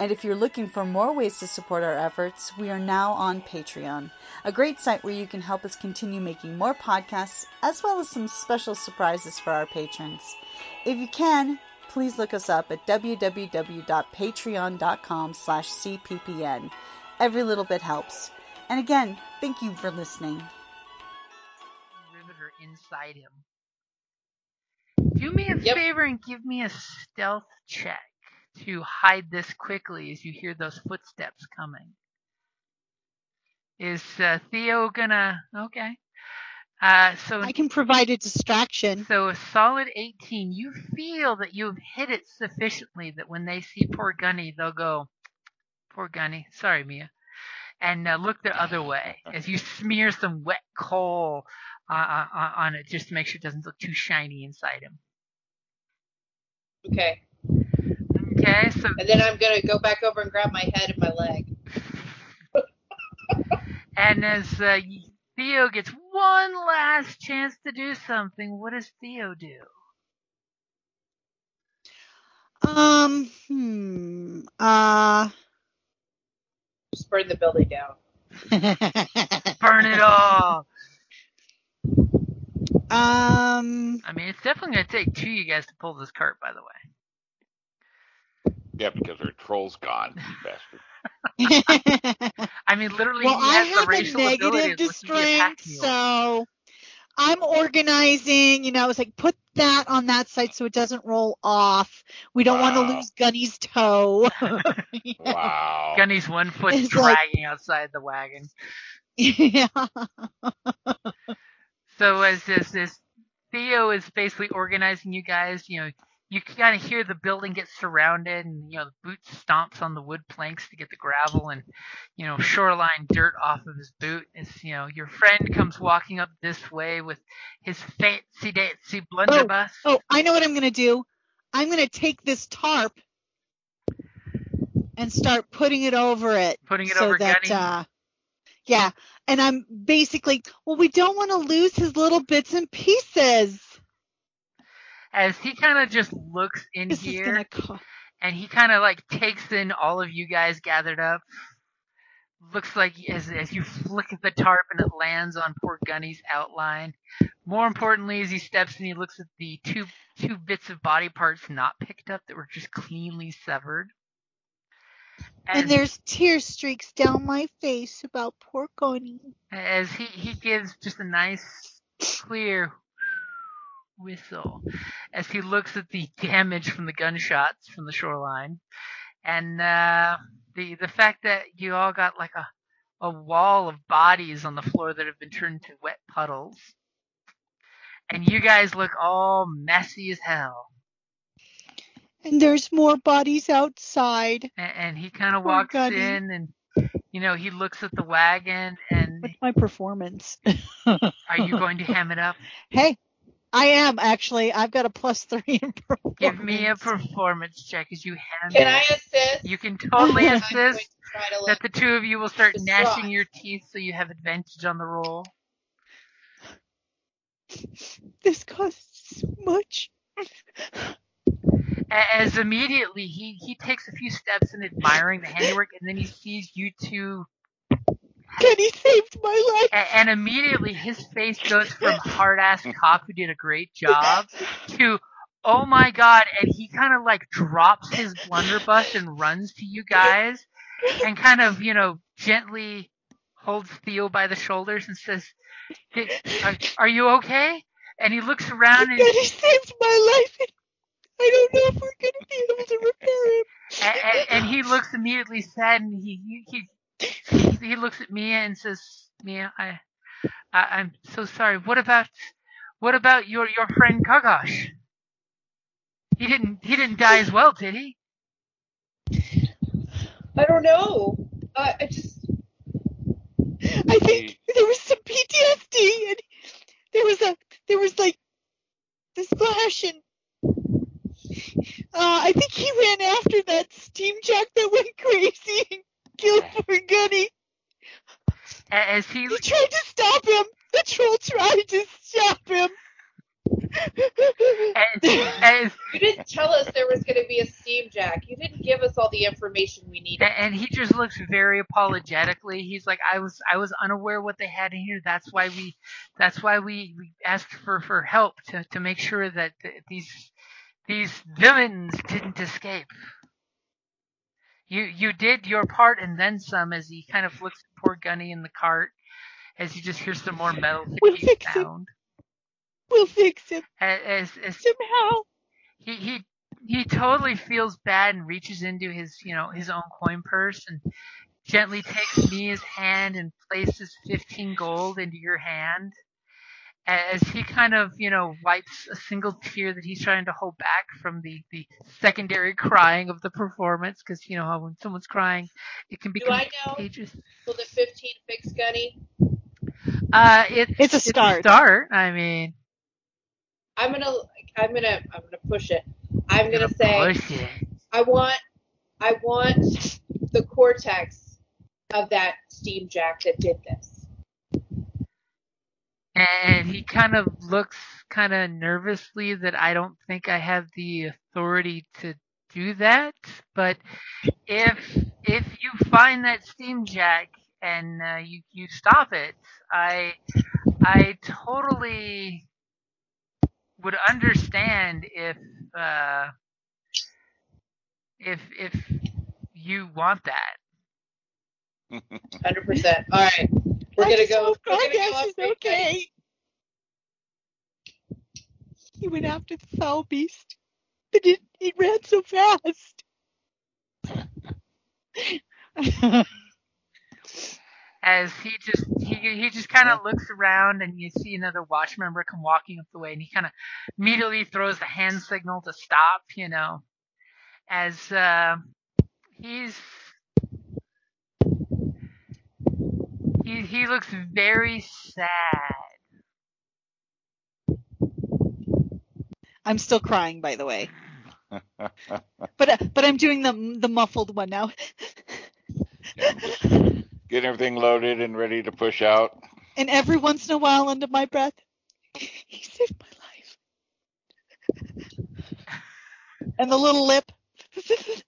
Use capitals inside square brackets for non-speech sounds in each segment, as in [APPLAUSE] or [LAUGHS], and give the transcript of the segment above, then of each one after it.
And if you're looking for more ways to support our efforts, we are now on Patreon, a great site where you can help us continue making more podcasts, as well as some special surprises for our patrons. If you can, please look us up at www.patreon.com slash cppn. Every little bit helps. And again, thank you for listening. Riveter inside him. Do me a Yep. favor and give me a stealth check to hide this quickly as you hear those footsteps coming. Is uh, Theo gonna? Okay. Uh, so I can provide a distraction. so a solid 18. You feel that you've hit it sufficiently that when they see poor Gunny, they'll go, "Poor Gunny, sorry, Mia," and uh, look the other way as you smear some wet coal uh, uh, uh, on it just to make sure it doesn't look too shiny inside him. Okay. Okay, so And then I'm gonna go back over and grab my head and my leg. [LAUGHS] and as uh, Theo gets one last chance to do something, what does Theo do? Um, hmm, uh, Just burn the building down. [LAUGHS] Burn it all. um, I mean, it's definitely gonna take two of you guys to pull this cart, by the way. Yeah, because her troll's gone, you [LAUGHS] bastard. I mean, literally, well, I have a negative of to looking to be a pack strength, so I'm organizing. You know, it's like put that on that side so it doesn't roll off. We don't want to lose Gunny's toe. [LAUGHS] Wow. Gunny's one foot It's like- dragging outside the wagon. yeah. So as this, this Theo is basically organizing you guys, you know, you can kind of hear the building get surrounded, and you know the boot stomps on the wood planks to get the gravel and you know shoreline dirt off of his boot. As you know, your friend comes walking up this way with his fancy dancy blunderbuss. Oh, I know what I'm gonna do. I'm gonna take this tarp and start putting it over it. Putting it so over that, Gunny. Uh, yeah, and I'm basically well. We don't want to lose his little bits and pieces. As he kind of just looks in This here. And he kind of like takes in all of you guys gathered up. Looks like as as you flick at the tarp and it lands on poor Gunny's outline. More importantly, as he steps and he looks at the two two bits of body parts not picked up that were just cleanly severed. and there's tear streaks down my face about poor Gunny. as he he gives just a nice clear whistle as he looks at the damage from the gunshots from the shoreline. And uh, the the fact that you all got like a a wall of bodies on the floor that have been turned to wet puddles. And you guys look all messy as hell. And there's more bodies outside. and, and he kind of walks in and you know he looks at the wagon and What's my performance? [LAUGHS] are you going to hem it up? Hey, I am actually. I've got a plus three in performance. give me a performance check as you hem Can it I assist? You can totally assist to that the two of you will start distraught. gnashing your teeth so you have advantage on the roll. This costs so much. As immediately he, he takes a few steps in admiring the handiwork and then he sees you two Kenny saved my life. a- and immediately his face goes from hard ass cop who did a great job to oh my god and he kind of like drops his blunderbuss and runs to you guys and kind of you know gently holds Theo by the shoulders and says are, are you okay and he looks around and, Daddy saved my life. I don't know if we're gonna be able to repair him. and, and he looks immediately sad and he he [LAUGHS] he, looks at Mia and says, Mia, I, I I'm so sorry. What about what about your your friend Kagash? He didn't he didn't die as well, did he? I don't know. I just I think there was some PTSD and there was a there was like the splash and uh, I think he ran after that steam jack that went [LAUGHS] crazy killed poor Gunny. A- As he He tried to stop him. The troll tried to stop him. as, as you didn't tell us there was going to be a steam jack. You didn't give us all the information we needed. and he just looks very apologetically. He's like, I was I was unaware what they had in here. That's why we that's why we, we asked for, for help to, to make sure that th- these these villains didn't escape. You you did your part and then some. As he kind of looks at poor Gunny in the cart, as he just hears some more metal We'll fix it. sound. We'll fix him As, as, somehow. he he he totally feels bad and reaches into his you know his own coin purse and gently takes Mia's hand and places 15 gold into your hand as he kind of you know wipes a single tear that he's trying to hold back from the the secondary crying of the performance because you know how when someone's crying it can be Do I know? contagious Will the 15 fix Gunny? uh it's It's a start. start i mean I'm gonna, I'm gonna, I'm gonna push it. I'm gonna gonna say, push it. I want, I want the cortex of that steam jack that did this. And he kind of looks kind of nervously that I don't think I have the authority to do that. But if if you find that steam jack and uh, you you stop it, I I totally would understand if uh, if if you want that. [LAUGHS] Hundred percent. All right, we're I gonna just go. hope We're gonna go up is Great Gunny. okay. He went after the foul beast, but it, it ran so fast. [LAUGHS] as he just he he just kind of looks around and you see another watch member come walking up the way and he kind of immediately throws the hand signal to stop you know as uh, he's he he looks very sad I'm still crying, by the way. But uh, but I'm doing the the muffled one now. [LAUGHS] Get everything loaded and ready to push out. and every once in a while, under my breath, [LAUGHS] he saved my life. and the little lip. [LAUGHS]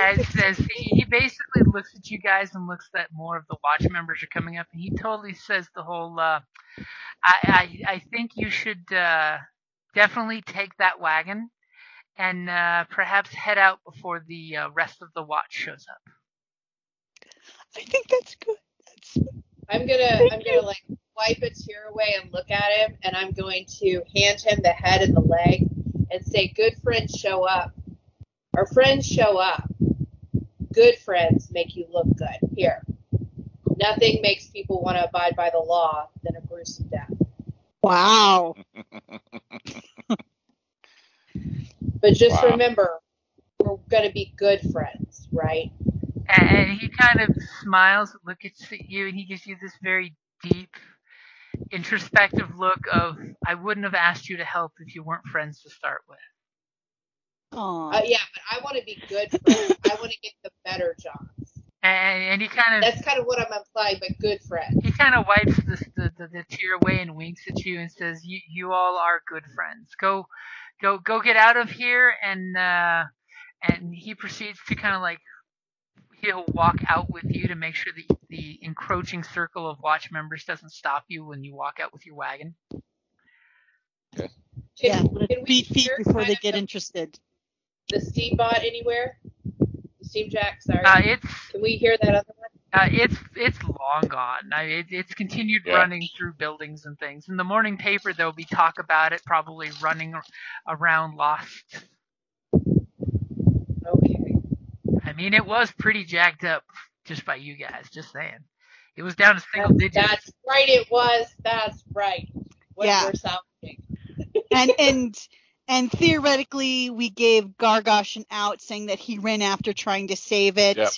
as as he, he basically looks at you guys and looks that more of the watch members are coming up and he totally says the whole uh I I, I think you should uh definitely take that wagon and uh perhaps head out before the uh, rest of the watch shows up. I think that's good. That's I'm gonna, Thank I'm you. gonna like wipe a tear away and look at him, and I'm going to hand him the head and the leg, and say, "Good friends show up. Our friends show up. Good friends make you look good. Here, nothing makes people want to abide by the law than a gruesome death. wow. [LAUGHS] But just Wow. remember, we're gonna be good friends, right? And, and he kind of smiles, looks at you, and he gives you this very deep, introspective look of I wouldn't have asked you to help if you weren't friends to start with. Aw. Uh, yeah, but I want to be good friends. [LAUGHS] I want to get the better jobs. And, and he kind of That's kind of what I'm implying, but good friends. he kind of wipes this, the, the the tear away and winks at you and says, "You you all are good friends. Go, go, go get out of here." And uh, and he proceeds to kind of like he'll walk out with you to make sure the the encroaching circle of watch members doesn't stop you when you walk out with your wagon. Can, yeah, can we beat feet before they get the, interested. The steam bot anywhere? The steam jack, sorry. Uh, it's Can we hear that other one? Uh, it's it's long gone. I mean, it, it's continued Yeah. running through buildings and things. In the morning paper, there'll be talk about it, probably running around Lost. Okay. I mean, it was pretty jacked up just by you guys. Just saying, it was down to single That's, digits. that's right. It was. That's right. What Yeah. we're sounding. and and and theoretically we gave Gargosh an out saying that he ran after trying to save it, Yep.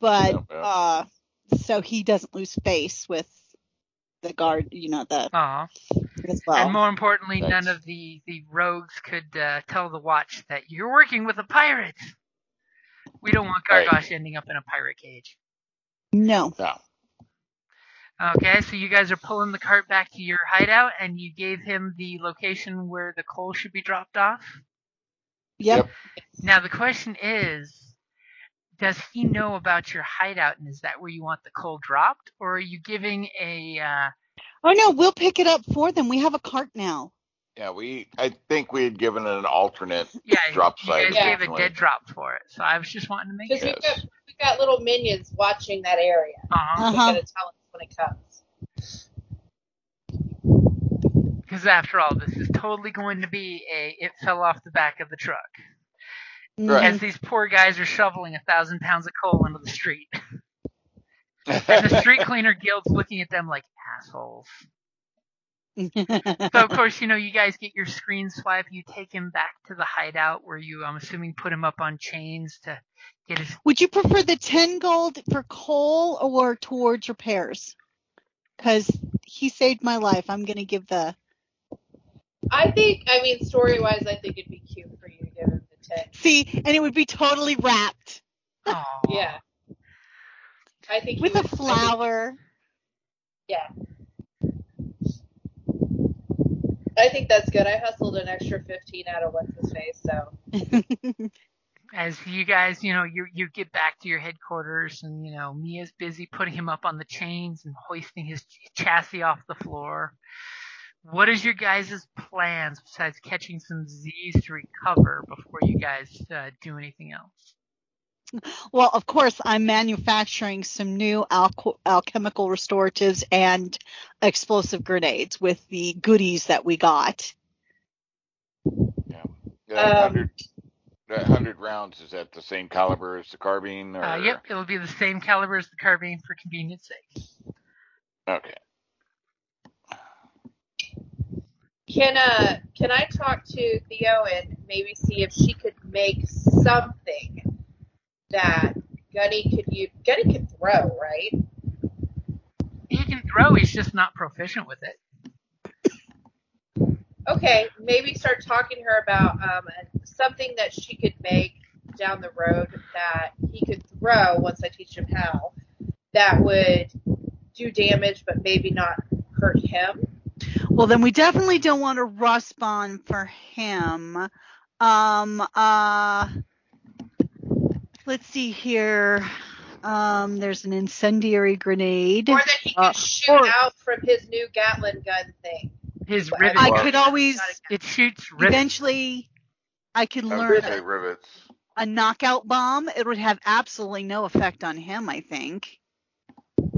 but Yep, yep. uh so he doesn't lose face with the guard, you know, the Aw. as well. and more importantly, none of the the rogues could uh, tell the watch that you're working with a pirate. We don't want Right. Gargosh ending up in a pirate cage. no. No. Okay, so you guys are pulling the cart back to your hideout, and you gave him the location where the coal should be dropped off. Yep. Yep. Now the question is, does he know about your hideout, and is that where you want the coal dropped, or are you giving a? Uh, Oh no, we'll pick it up for them. We have a cart now. Yeah, we. I think we had given it an alternate [LAUGHS] yeah, drop you site. guys Yeah. gave a originally. dead drop for it, so I was just wanting to make Because sure. we've got we've got little minions watching that area. Uh-huh. Uh-huh. They're gonna tell us when it comes. Because after all, this is totally going to be a it fell off the back of the truck. Right. As these poor guys are shoveling a thousand pounds of coal into the street. [LAUGHS] and the street cleaner guild's looking at them like assholes. So of course, you know, you guys get your screen swipe, you take him back to the hideout where you I'm assuming put him up on chains to get his Would you prefer the 10 gold for coal or towards repairs? Cuz he saved my life. I'm going to give the I think. I mean, story wise, I think it'd be cute for you to give him the ten. See, and it would be totally wrapped Aw. Yeah. I think with a would- I think- flower. yeah. I think that's good. I hustled an extra fifteen out of what's his face, so [LAUGHS] As you guys, you know, you you get back to your headquarters and you know, Mia's busy putting him up on the chains and hoisting his ch- chassis off the floor. What is your guys' plans besides catching some Z's to recover before you guys uh, do anything else? Well, of course, I'm manufacturing some new alco- alchemical restoratives and explosive grenades with the goodies that we got. Yeah. That Um, hundred. That hundred rounds is that the same caliber as the carbine? Or... Uh, yep, it'll be the same caliber as the carbine for convenience sake. Okay. can uh can I talk to Theo and maybe see if she could make something that Gunny could use? Gunny can throw, right? He can throw, he's just not proficient with it. Okay, maybe start talking to her about um, something that she could make down the road that he could throw once I teach him how that would do damage but maybe not hurt him. Well, then we definitely don't want a rust bond for him. Um, uh, let's see here. Um, there's an incendiary grenade. Or that he could Uh, shoot or- out from his new Gatling gun thing. His Well, rivet, I could always, it shoots rivet. eventually, I could I learn would say rivets. a knockout bomb. It would have absolutely no effect on him, I think.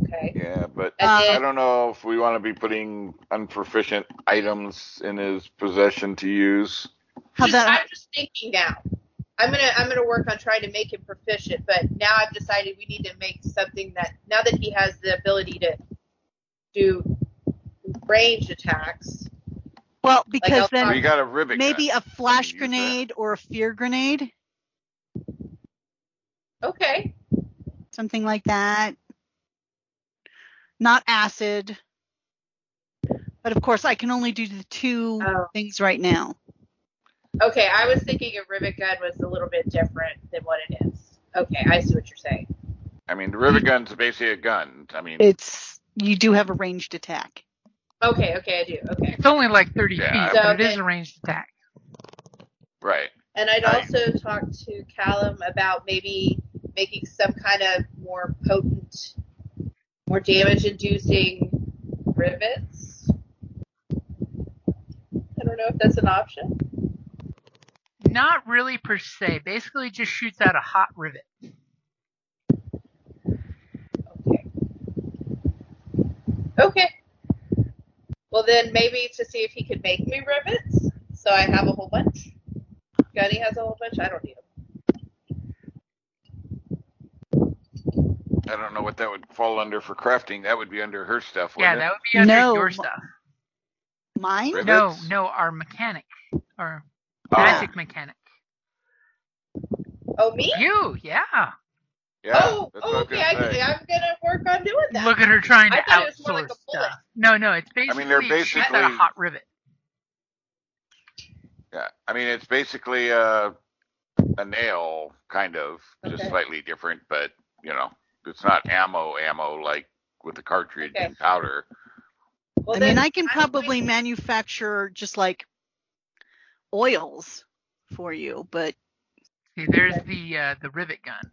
Okay. Yeah, but And Uh, I don't know if we want to be putting unproficient items in his possession to use. How about I'm just thinking now. I'm gonna I'm gonna work on trying to make him proficient, but now I've decided we need to make something that now that he has the ability to do range attacks. well, because talk- then we got a rivet. maybe gun. a flash Use that. grenade or a fear grenade, Okay. something like that. Not acid. But of course, I can only do the two Oh. things right now. Okay, I was thinking a rivet gun was a little bit different than what it is. Okay, I see what you're saying. I mean, the rivet gun's basically a gun. I mean, It's you do have a ranged attack. Okay, okay, I do. Okay. It's only like 30 Yeah. feet, but it So, is a ranged attack. right. And I'd Right. also talk to Callum about maybe making some kind of more potent, more damage inducing rivets. I don't know if that's an option. Not really per se. Basically, just shoots out a hot rivet. Okay. Okay. Well, then maybe to see if he could make me rivets, so I have a whole bunch. Gunny has a whole bunch. I don't need them. I don't know what that would fall under for crafting. That would be under her stuff. Yeah, wouldn't that would be under No, your stuff. Mine? Rivets? No, no, our mechanic, our Oh, magic mechanic. Oh, me? You, yeah. yeah, oh, that's oh, what I oh okay. I, I'm gonna work on doing that. Look at her trying to I thought it was more outsource like a stuff. No, no, it's basically I mean, they're it's just a basically- hot rivet. Yeah, I mean it's basically a a nail, kind of, just slightly different, but you know, it's not ammo, ammo like with the cartridge Okay. and powder. Well, I mean, I can I'm probably going- manufacture just like oils for you, but See, there's the uh, the rivet gun.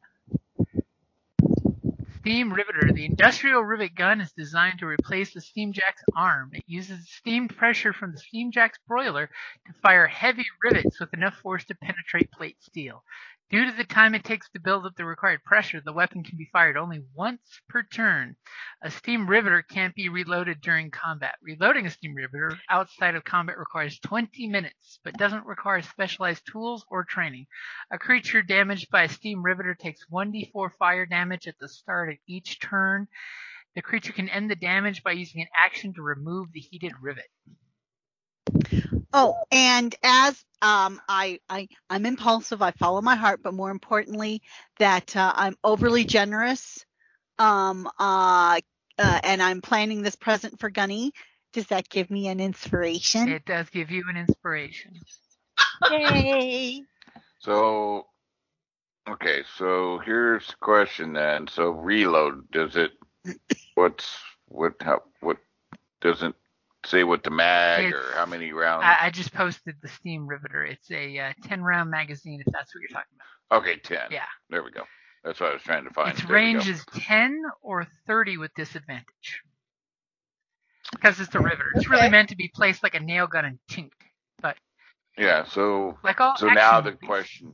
Steam riveter. The industrial rivet gun is designed to replace the steam jack's arm. It uses steam pressure from the steam jack's boiler to fire heavy rivets with enough force to penetrate plate steel. Due to the time it takes to build up the required pressure, the weapon can be fired only once per turn. A steam riveter can't be reloaded during combat. Reloading a steam riveter outside of combat requires 20 minutes, but doesn't require specialized tools or training. A creature damaged by a steam riveter takes 1d4 fire damage at the start of each turn. The creature can end the damage by using an action to remove the heated rivet. Oh, and as um, I I I'm impulsive, I follow my heart, but more importantly, that uh, I'm overly generous, um, uh, uh, and I'm planning this present for Gunny. Does that give me an inspiration? It does give you an inspiration. Yay! [LAUGHS] So, okay, so here's the question then. So reload, does it? [CLEARS THROAT] What's what? How what? Doesn't say what the mag or how many rounds? I, I just posted the Steam Riveter. It's a uh, 10 round magazine, if that's what you're talking about. okay, ten. Yeah. There we go. That's what I was trying to find. Its There range is 10 or 30 with disadvantage. Because it's a riveter. It's really meant to be placed like a nail gun and tinked. But Yeah. So like all So now the movies. question,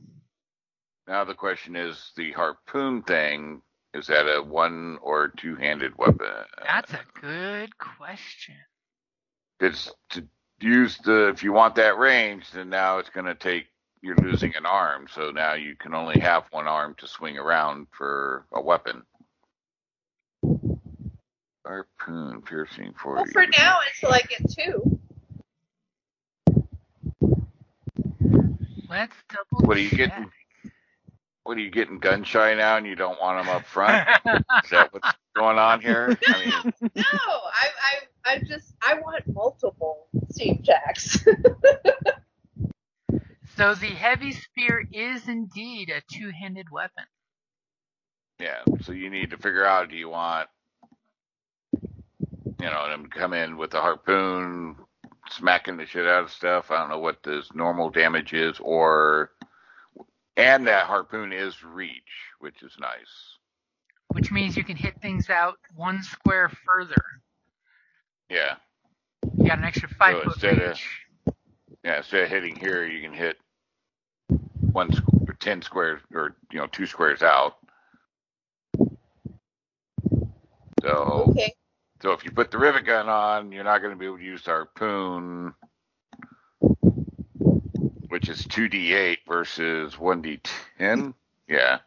now the question is the harpoon thing. Is that a one or two handed weapon? That's a good question. It's to use the if you want that range, then now it's going to take you're losing an arm, so now you can only have one arm to swing around for a weapon. Harpoon piercing for Well, for now, until I get two. Let's double What are you check. getting? What are you getting gun shy now, and you don't want them up front? [LAUGHS] Is that what's going on here? I mean, No, I, I, I just, I want multiple steam jacks. [LAUGHS] so the heavy spear is indeed a two handed weapon. Yeah, so you need to figure out do you want you know them to come in with a harpoon smacking the shit out of stuff. I don't know what this normal damage is or and that harpoon is reach, which is nice. Which means you can hit things out one square further. Yeah. You got an extra five So foot instead of- Yeah, instead of hitting here you can hit one squ- or ten squares or you know, two squares out. So okay. So if you put the rivet gun on, you're not going to be able to use the harpoon, which is 2d8 versus 1d10. Mm. Yeah.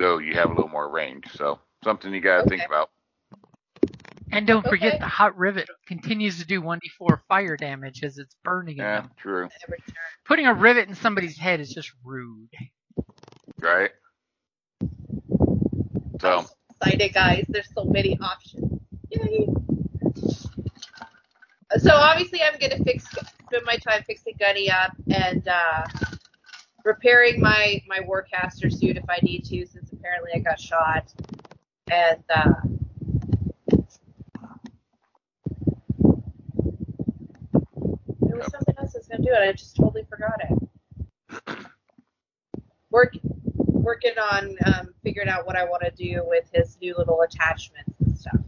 So you have a little more range. So something you got to think about. And don't forget Okay. the hot rivet continues to do 1d4 fire damage as it's burning in Yeah, them. true. Putting a rivet in somebody's head is just rude. Right? So, I'm so excited, guys. There's so many options. Yay. So obviously, I'm gonna fix spend my time fixing Gunny up and uh, repairing my my Warcaster suit if I need to, since apparently I got shot. And uh, there was something else I was gonna do, and I just totally forgot it. Work, working on um, figuring out what I want to do with his new little attachments and stuff.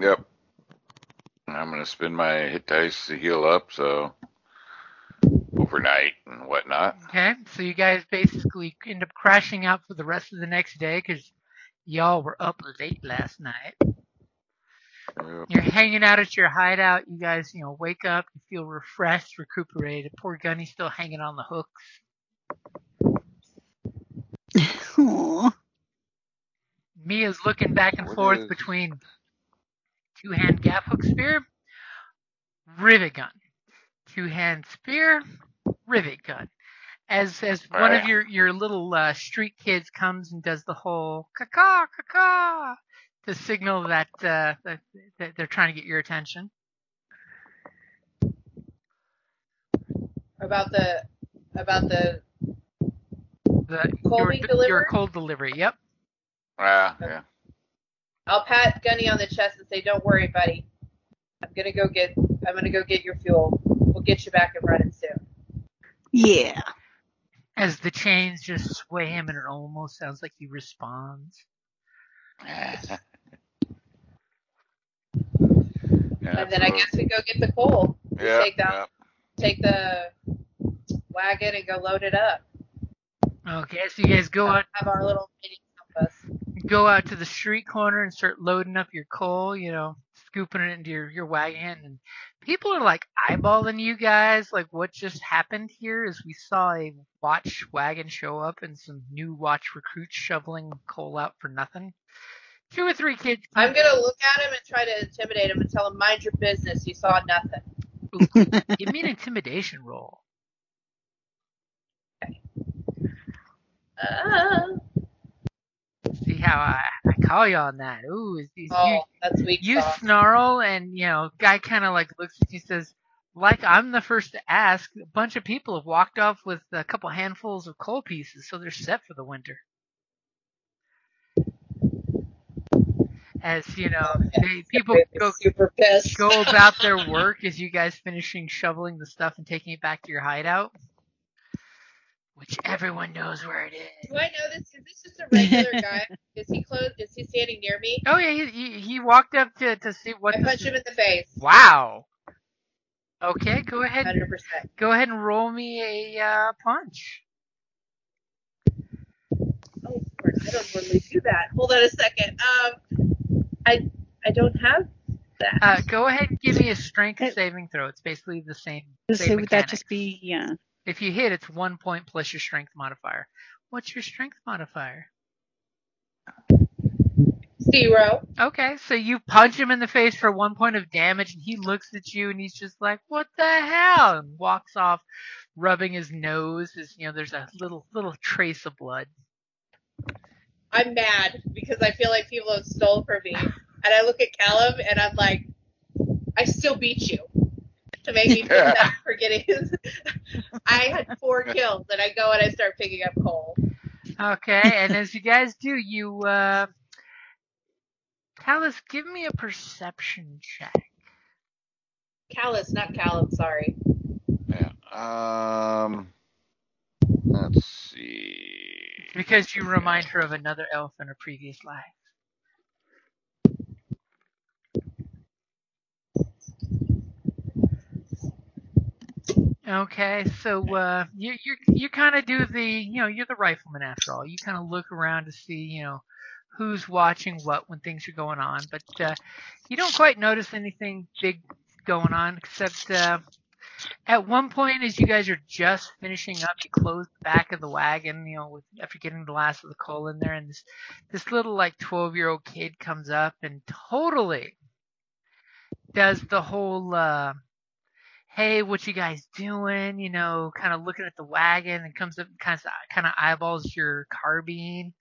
yep. I'm going to spend my hit dice to heal up, so overnight and whatnot. Okay, so you guys basically end up crashing out for the rest of the next day because y'all were up late last night. Yep. You're hanging out at your hideout. You guys, you know, wake up. You feel refreshed, recuperated. Poor Gunny's still hanging on the hooks. [LAUGHS] Aw. Mia's looking back and What forth is- between two hand gap hook spear, rivet gun. Two hand spear, rivet gun. As as one of your your little uh, street kids comes and does the whole caca caca to signal that uh, that, that they're trying to get your attention. About the about the The Cold your, being your cold delivery. Yep. Ah, yeah. I'll pat Gunny on the chest and say, "Don't worry, buddy. I'm gonna go get I'm gonna go get your fuel. We'll get you back and running soon." Yeah. As the chains just sway him, and it almost sounds like he responds. yeah and then I guess we go get the coal. yeah, take that- yeah. Take the wagon and go load it up. Okay, so you guys go out Have our little mini compass. Go out to the street corner and start loading up your coal, you know, scooping it into your, your wagon and people are like eyeballing you guys, like what just happened here is we saw a watch wagon show up and some new watch recruits shoveling coal out for nothing. Two or three kids I'm gonna look at him and try to intimidate him and tell him, "Mind your business. You saw nothing." [LAUGHS] give me an intimidation roll. Ah. See how I, I call you on that. Ooh, is, is oh, you, Oh, that's weak you snarl and you know guy kind of like looks at you says like i'm the first to ask a bunch of people have walked off with a couple handfuls of coal pieces so they're set for the winter as you know they, people go super pissed. go about their [LAUGHS] work as you guys finishing shoveling the stuff and taking it back to your hideout which everyone knows where it is Do I know this? Is this just a regular [LAUGHS] guy? Is he close? Is he standing near me? oh yeah he, he, he walked up to, to see what I this punch him in the face. wow okay go ahead Hundred percent. Go ahead and roll me a uh, punch. Oh, of. I don't normally do that. Hold on a second. Um, I I don't have that. Uh, go ahead and give me a strength saving throw. It's basically the same. So same would that just be yeah? If you hit, it's one point plus your strength modifier. What's your strength modifier? Zero. Okay, so you punch him in the face for one point of damage, and he looks at you and he's just like, "What the hell?" and walks off, rubbing his nose. As you know, there's a little little trace of blood. I'm mad because I feel like people have stole from me, and I look at Callum and I'm like, I still beat you. To make me feel bad [LAUGHS] for getting his. I had four [LAUGHS] kills, and I go and I start picking up coal. Okay, and [LAUGHS] as you guys do, you uh, Callis, give me a perception check. Callis, not Callum. Sorry. Yeah. Um. Let's see. Because you remind her of another elf in a previous life. Okay, so uh, you you you kind of do the you know you're the rifleman after all. You kind of look around to see you know who's watching what when things are going on, but uh, you don't quite notice anything big going on except uh, at one point as you guys are just finishing up, you close the back of the wagon, you know, with, after getting the last of the coal in there, and this this little like twelve year old kid comes up and totally does the whole uh hey what you guys doing you know kind of looking at the wagon and comes up and kind of kind of eyeballs your carbine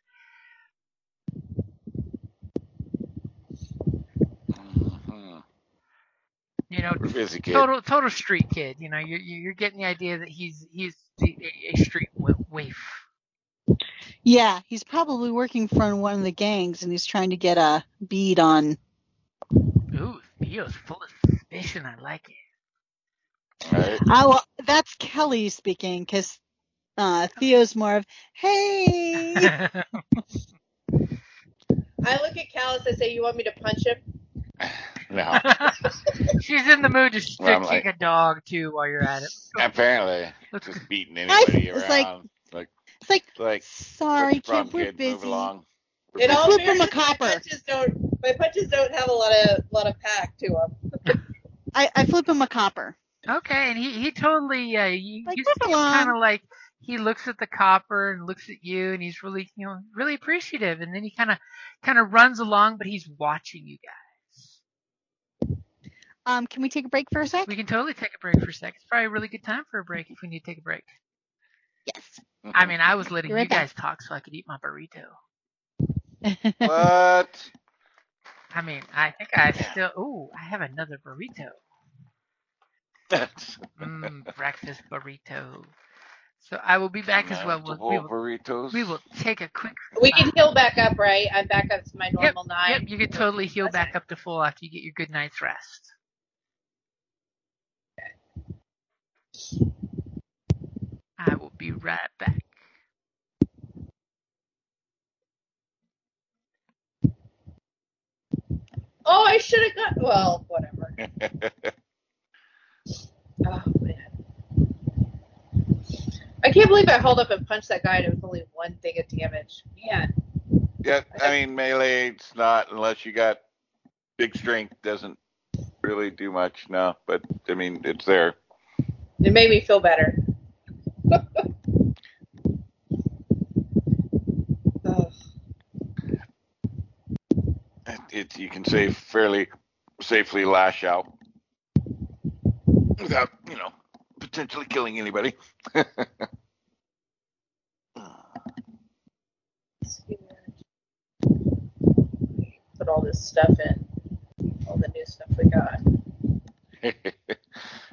you know We're busy, kid. total total street kid you know you're you're getting the idea that he's he's a, a street waif Yeah, he's probably working for one of the gangs, and he's trying to get a bead on. ooh theo's full of suspicion i like it Right? Oh, well, that's Kelly speaking, because uh, Theo's more of, "Hey." [LAUGHS] I look at Callis. I say, "You want me to punch him?" No. [LAUGHS] she's in the mood to sh- to Well, kick like- a dog too while you're at it Apparently, let's just beating anybody it's like- around. Like, It's like, like, sorry, what's kid, we're kid? busy. Move along. It all Flip him a American copper. punches don't My punches don't have a lot of lot of pack to them. [LAUGHS] I, I flip him a copper. Okay, and he he totally uh, you, Like, you move see kind of like he looks at the copper and looks at you, and he's really you know really appreciative, and then he kind of kind of runs along, but he's watching you guys. Um, can we take a break for a sec? We can totally take a break for a second. It's probably a really good time for a break if we need to take a break. Yes. I mean, I was letting right you back. guys talk so I could eat my burrito. what? I mean, I think I still. Ooh, I have another burrito. That's Mmm, breakfast burrito. So I will be back as well. We'll, we, will, burritos. we will take a quick. We can heal back up, right? I'm back up to my Yep, normal nine. Yep, you can totally heal Okay. back up to full after you get your good night's rest. I will be right back. Oh, I should have got. Well, whatever. [LAUGHS] Oh man. I can't believe I hauled up and punched that guy and it was only one thing of damage. Man. yeah, I mean melee. It's not unless you got big strength. Doesn't really do much. No, but I mean it's there. It made me feel better. [LAUGHS] Ugh. It, it you can say fairly safely lash out without you know potentially killing anybody. [LAUGHS] Put all this stuff in. All the new stuff we got. [LAUGHS]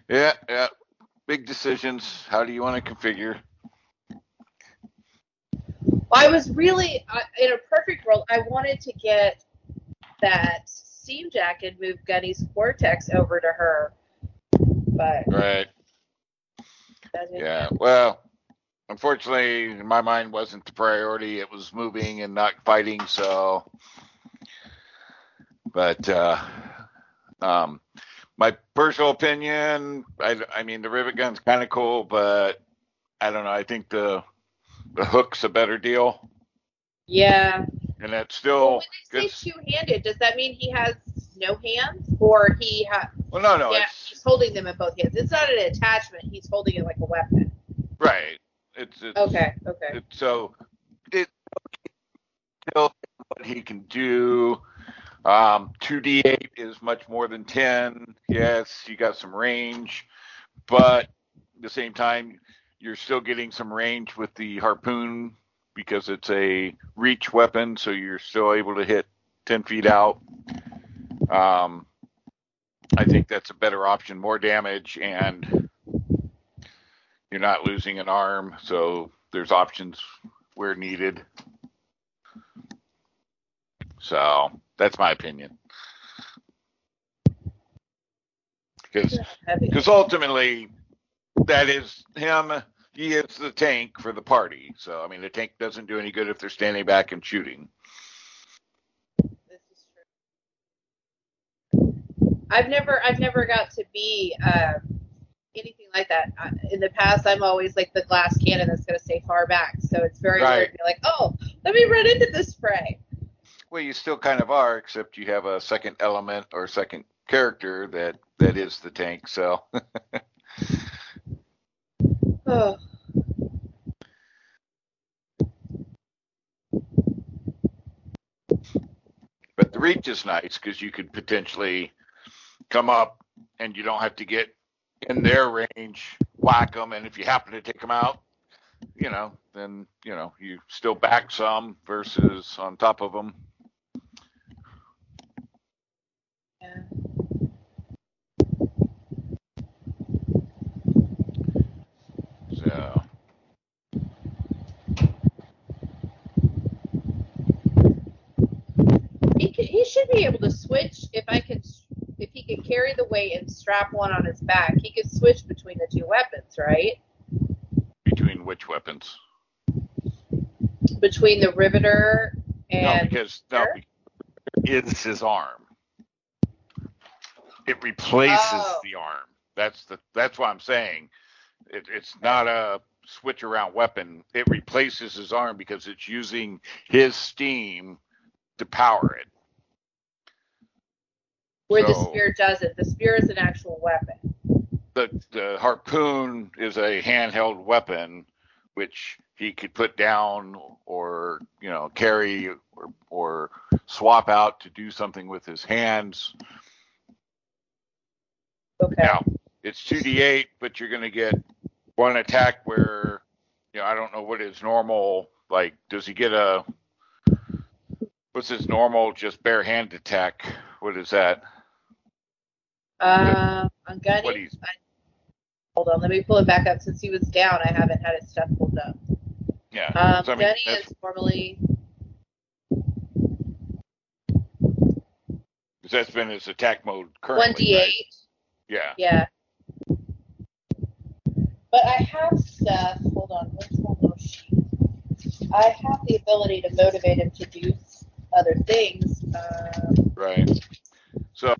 yeah, yeah. Big decisions. How do you want to configure? Well, I was really I in a perfect world. I wanted to get that seam jacket, and move Gunny's Cortex over to her, but Right. Yeah. happen. Well, unfortunately, my mind wasn't the priority. It was moving and not fighting. So, but uh, um, my personal opinion, I, I mean, the rivet gun's kind of cool, but I don't know. I think the the hook's a better deal, Yeah. and that's Well, still when they say two-handed, does that mean he has no hands, or he has? Well, no, no, yeah, it's he's holding them in both hands. It's not an attachment. He's holding it like a weapon. right. It's, it's Okay. Okay. It- so it tell what he can do. Um, 2d8 is much more than 10. Yes, you got some range, but at the same time, you're still getting some range with the harpoon because it's a reach weapon, so you're still able to hit 10 feet out. Um, I think that's a better option, more damage, and you're not losing an arm, so there's options where needed. So that's my opinion. Because because ultimately that is him. He is the tank for the party. So I mean, the tank doesn't do any good if they're standing back and shooting. This is true. I've never, I've never got to be um, anything like that. In the past, I'm always like the glass cannon that's going to stay far back. So it's very Right. weird to be like, oh, let me run into this spray. Well, you still kind of are, except you have a second element or second character that that is the tank. So Oh, [SIGHS] But the reach is nice because you could potentially come up and you don't have to get in their range, whack them, and if you happen to take them out, you know, then you know you still back some versus on top of them. yeah. So He he should be able to switch if I could if he could carry the weight and strap one on his back. He could switch between the two weapons, right? between which weapons? Between the riveter no, and because no, Sure. it's his arm. It replaces Oh. the arm. That's the that's what I'm saying. It, it's not a switch around weapon. It replaces his arm because it's using his steam to power it. Where the spear doesn't. The spear is an actual weapon. the the harpoon is a handheld weapon which he could put down or you know carry or, or swap out to do something with his hands Okay. now it's 2d8 but you're going to get one attack where you know i don't know what his normal like does he get a what's his normal just bare hand attack what is that On Gunny, what he's I, hold on, let me pull it back up. Since he was down, I haven't had his stuff pulled up. yeah Um, so, I mean, Gunny is normally 'cause that's been his attack mode currently one d eight. right? yeah Yeah. But I have stuff. Hold on, where's my little sheet? I have the ability to motivate him to do other things. Um, Right. So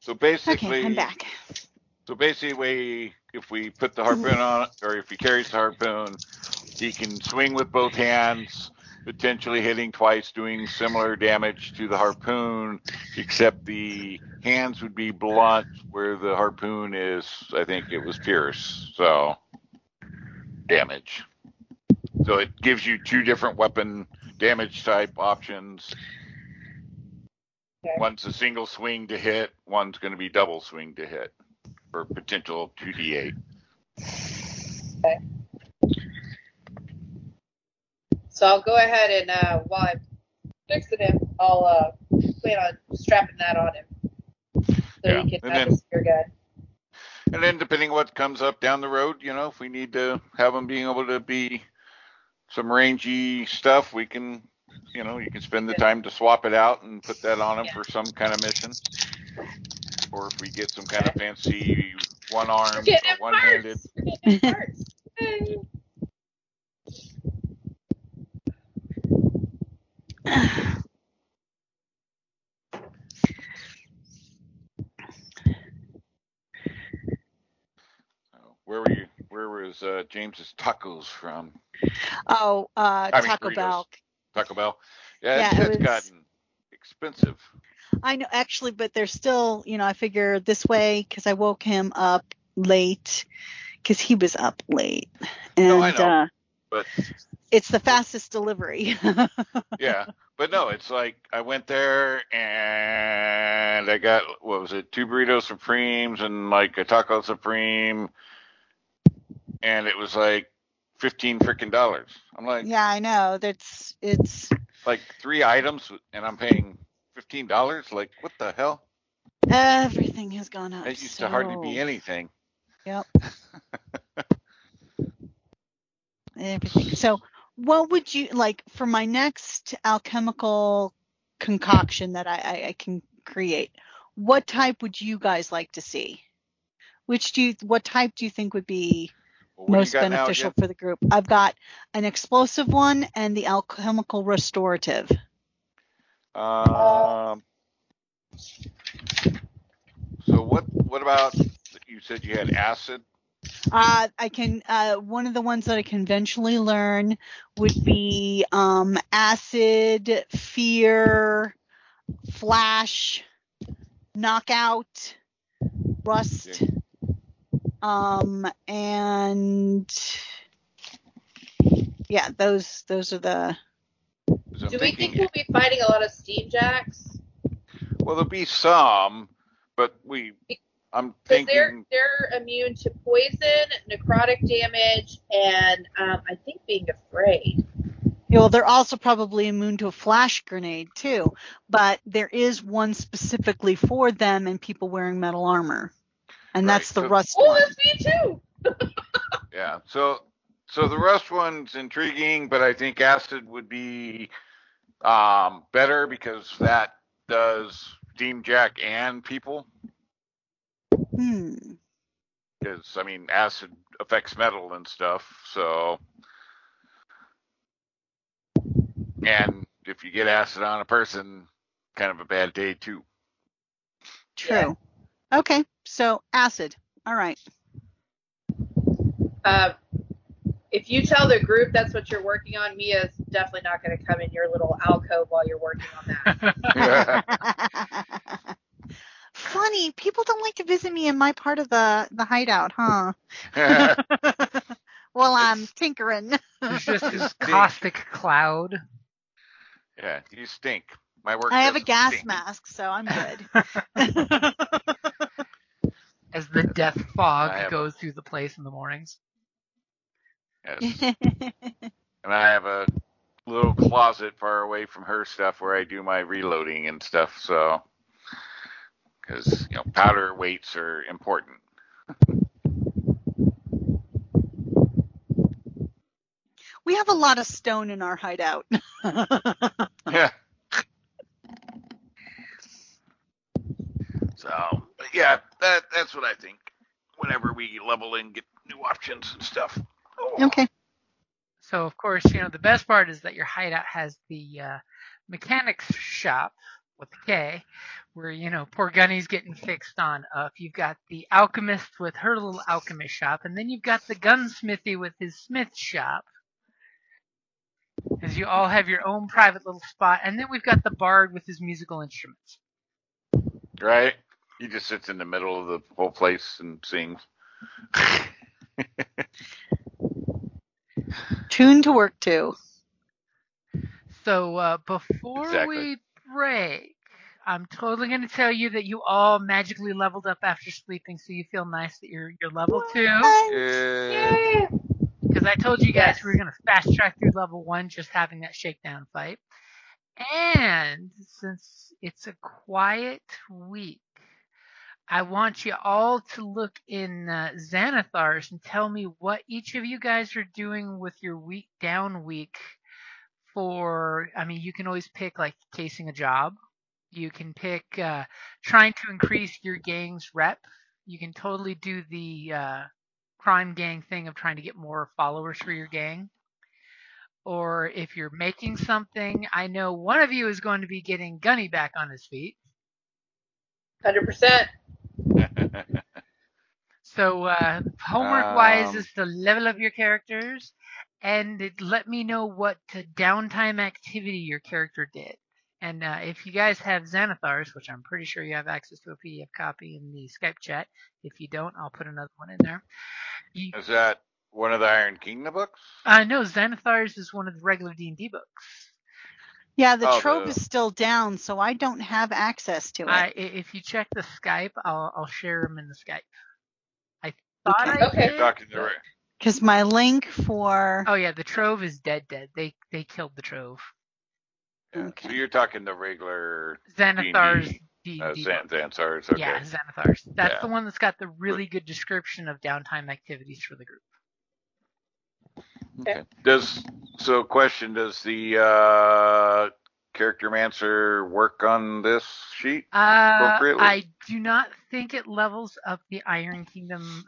so basically Okay, I'm back. so basically if we put the harpoon on or if he carries the harpoon, he can swing with both hands, potentially hitting twice, doing similar damage to the harpoon, except the hands would be blunt where the harpoon is I think it was pierce. So damage. So it gives you two different weapon damage type options. Okay. One's a single swing to hit, one's going to be double swing to hit for potential 2d8. so I'll go ahead and uh, while I'm fixing him, I'll uh, plan on strapping that on him so Yeah, he can and have then- the spear gun. And then depending what comes up down the road, you know, if we need to have them being able to be some rangy stuff, we can, you know, you can spend the time to swap it out and put that on them Yeah. for some kind of mission. Or if we get some kind of fancy one We're armed getting or one handed. parts. We're getting him parts. Yay. Where were you? Where was uh, James's tacos from? Oh, uh, I mean, Taco. Bell. Taco Bell. Yeah, Yeah, it's, it it's gotten expensive. I know, actually, but they're still, you know, I figure this way because I woke him up late because he was up late, and No, I know. Uh, But it's the fastest delivery. [LAUGHS] yeah, but no, it's like I went there and I got what was it, two burritos supremes and like a taco supreme, and it was like fifteen freaking dollars. I'm like, yeah, I know. That's it's like three items, and I'm paying fifteen dollars. Like, what the hell? everything has gone up. It used to hardly be anything. Yep. [LAUGHS] Everything. So, what would you like for my next alchemical concoction that I, I, I can create? What type would you guys like to see? Which do you, what type do you think would be Well, most beneficial for the group? I've got an explosive one and the alchemical restorative. Um. So what? What about? You said you had acid. Uh, I can, uh, one of the ones that I conventionally learn would be, um, acid, fear, flash, knockout, rust, um, and yeah, those, those are the. I'm Do we think we'll be fighting a lot of steam jacks? Well, there'll be some, but we. I'm Because they're they're immune to poison, necrotic damage, and um, I think being afraid. well, they're also probably immune to a flash grenade too, but there is one specifically for them and people wearing metal armor. And Right, that's the so- rust Oh, one. that's me too. [LAUGHS] Yeah. So so the rust one's intriguing, but I think acid would be um, better because that does steam jack and people. Hmm. Because I mean, acid affects metal and stuff. So. And if you get acid on a person, kind of a bad day too. True. Okay. So acid. All right. Um, if you tell the group that's what you're working on, Mia's definitely not going to come in your little alcove while you're working on that. [LAUGHS] Funny, people don't like to visit me in my part of the the hideout, huh? [LAUGHS] Well, I'm tinkering. it's just this [LAUGHS] caustic cloud. yeah, you stink. My work. I have a gas stink. mask, so I'm good. As the death [LAUGHS] fog I have a- goes through the place in the mornings. Yes. [LAUGHS] and I have a little closet far away from her stuff where I do my reloading and stuff. So, because you know, powder weights are important. we have a lot of stone in our hideout. [LAUGHS] Yeah. So, yeah, that that's what I think. Whenever we level and get new options and stuff. Oh. okay. So of course, you know the best part is that your hideout has the uh, mechanics shop with a K, where you know poor Gunny's getting fixed on up. You've got the alchemist with her little alchemist shop, and then you've got the gunsmithy with his smith shop. As you all have your own private little spot, and then we've got the bard with his musical instruments. Right? He just sits in the middle of the whole place and sings. [LAUGHS] Tune to work to. So uh, before Exactly. we break, I'm totally going to tell you that you all magically leveled up after sleeping, so you feel nice that you're you're level two. Yeah. Because I told you guys Yes. we were going to fast track through level one, just having that shakedown fight. And since it's a quiet week, I want you all to look in uh, Xanathars and tell me what each of you guys are doing with your week down week. For, I mean, you can always pick like casing a job. You can pick uh, trying to increase your gang's rep. You can totally do the uh, crime gang thing of trying to get more followers for your gang. Or if you're making something, I know one of you is going to be getting Gunny back on his feet. Hundred percent. So uh, homework wise Um, is to level up your characters and it, let me know what downtime activity your character did. And uh, if you guys have Xanathars, which I'm pretty sure you have access to a PDF copy in the Skype chat, if you don't, I'll put another one in there. You, Is that one of the Iron Kingdom books? uh, no, Xanathars is one of the regular D&D books. Yeah, the Oh, trove the- is still down, so I don't have access to it. I, i- if you check the Skype, I'll, I'll share them in the Skype. I thought Okay. I Okay. did. Talking to Because my link for Oh yeah, the Trove is dead. Dead. They they killed the Trove. yeah. Okay. So you're talking the regular Xanathars D&D, uh, D&D Zan- book. Xanathars. Okay. Yeah, Xanathars. That's Yeah. the one that's got the really good description of downtime activities for the group. Okay. Does so? Question: Does the uh, character mancer work on this sheet? Uh, Appropriately? I do not think it levels up the Iron Kingdom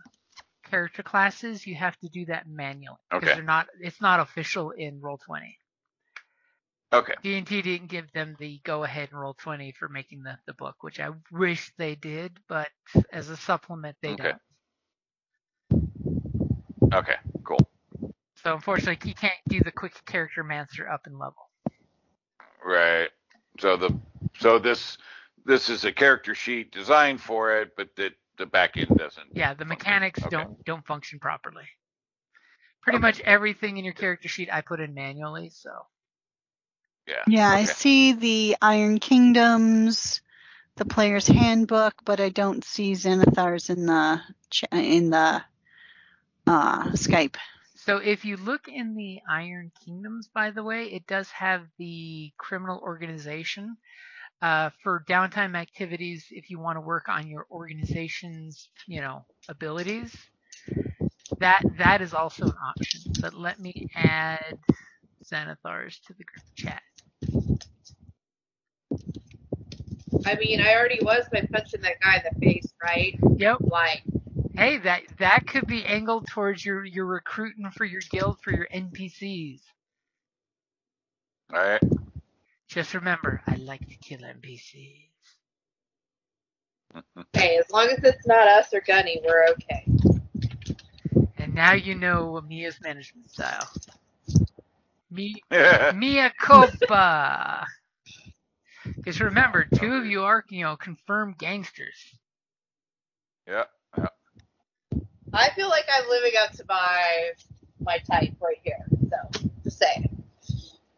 character classes. You have to do that manually because Okay. they're not. It's not official in Roll Twenty. Okay. D&D didn't give them the go ahead and roll 20 for making the, the book, which I wish they did, but as a supplement, they Okay. don't. Okay. Cool. So unfortunately, you can't do the quick character master up in level. Right. So the so this this is a character sheet designed for it, but that the back end doesn't. Yeah, the mechanics Okay. don't don't function properly. Pretty Okay. much everything in your character sheet I put in manually, so Yeah. Yeah, I see the Iron Kingdoms, the player's handbook, but I don't see Xanathars in the in the uh, Skype. So if you look in the Iron Kingdoms, by the way, it does have the criminal organization. Uh, for downtime activities, if you want to work on your organization's, you know, abilities, that that is also an option. But let me add Xanathars to the group chat. I mean, I already was by punching that guy in the face, right? Yep. Like, Hey, that that could be angled towards your your recruiting for your guild for your NPCs. All right. Just remember, I like to kill NPCs. [LAUGHS] hey, as long as it's not us or Gunny, we're okay. And now you know Mia's management style. Mi- Yeah. [LAUGHS] Mia Copa. Because remember, two of you are, you know, confirmed gangsters. Yeah. yeah. I feel like I'm living up to my my type right here. So just saying.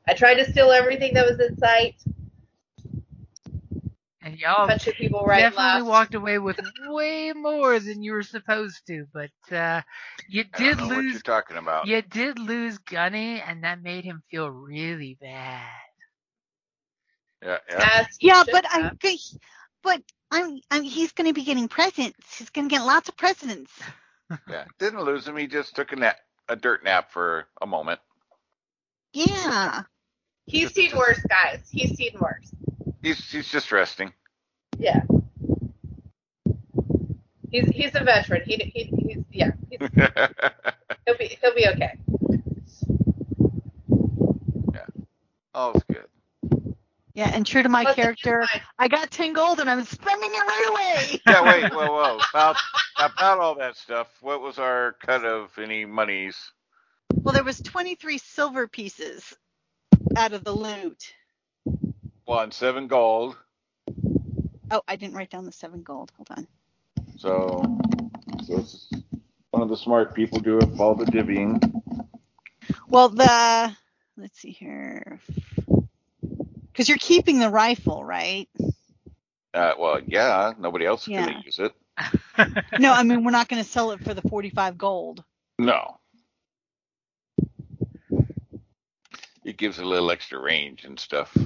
I tried to steal everything that was in sight. And y'all Punch of people right and definitely left. walked away with way more than you were supposed to, but uh, you I did don't know what you're lose. talking about. You did lose Gunny, and that made him feel really bad. Yeah, yeah. Yeah, but I have. think, but I'm, I'm he's going to be getting presents. He's going to get lots of presents. Yeah. Didn't lose him. He just took a nap, a dirt nap for a moment. Yeah. He's seen worse, guys. He's seen worse. He's he's just resting. Yeah. He's he's a veteran. He, he he's yeah. He's, [LAUGHS] he'll be he'll be okay. Yeah. All's good. Yeah, and true to my Plus, it's character, fine. I got 10 gold and I'm spending it right away. [LAUGHS] Yeah, wait, whoa, whoa. [LAUGHS] About about all that stuff. What was our cut of any monies? Well, there was 23 silver pieces out of the loot. One seven gold. Oh, I didn't write down the seven gold. Hold on. So, so it's one of the smart people do it, all the divvying. Well, the let's see here, because you're keeping the rifle, right? Uh, well, yeah, nobody else is Yeah. gonna use it. [LAUGHS] No, I mean we're not going to sell it for the 45 gold. No. It gives a little extra range and stuff.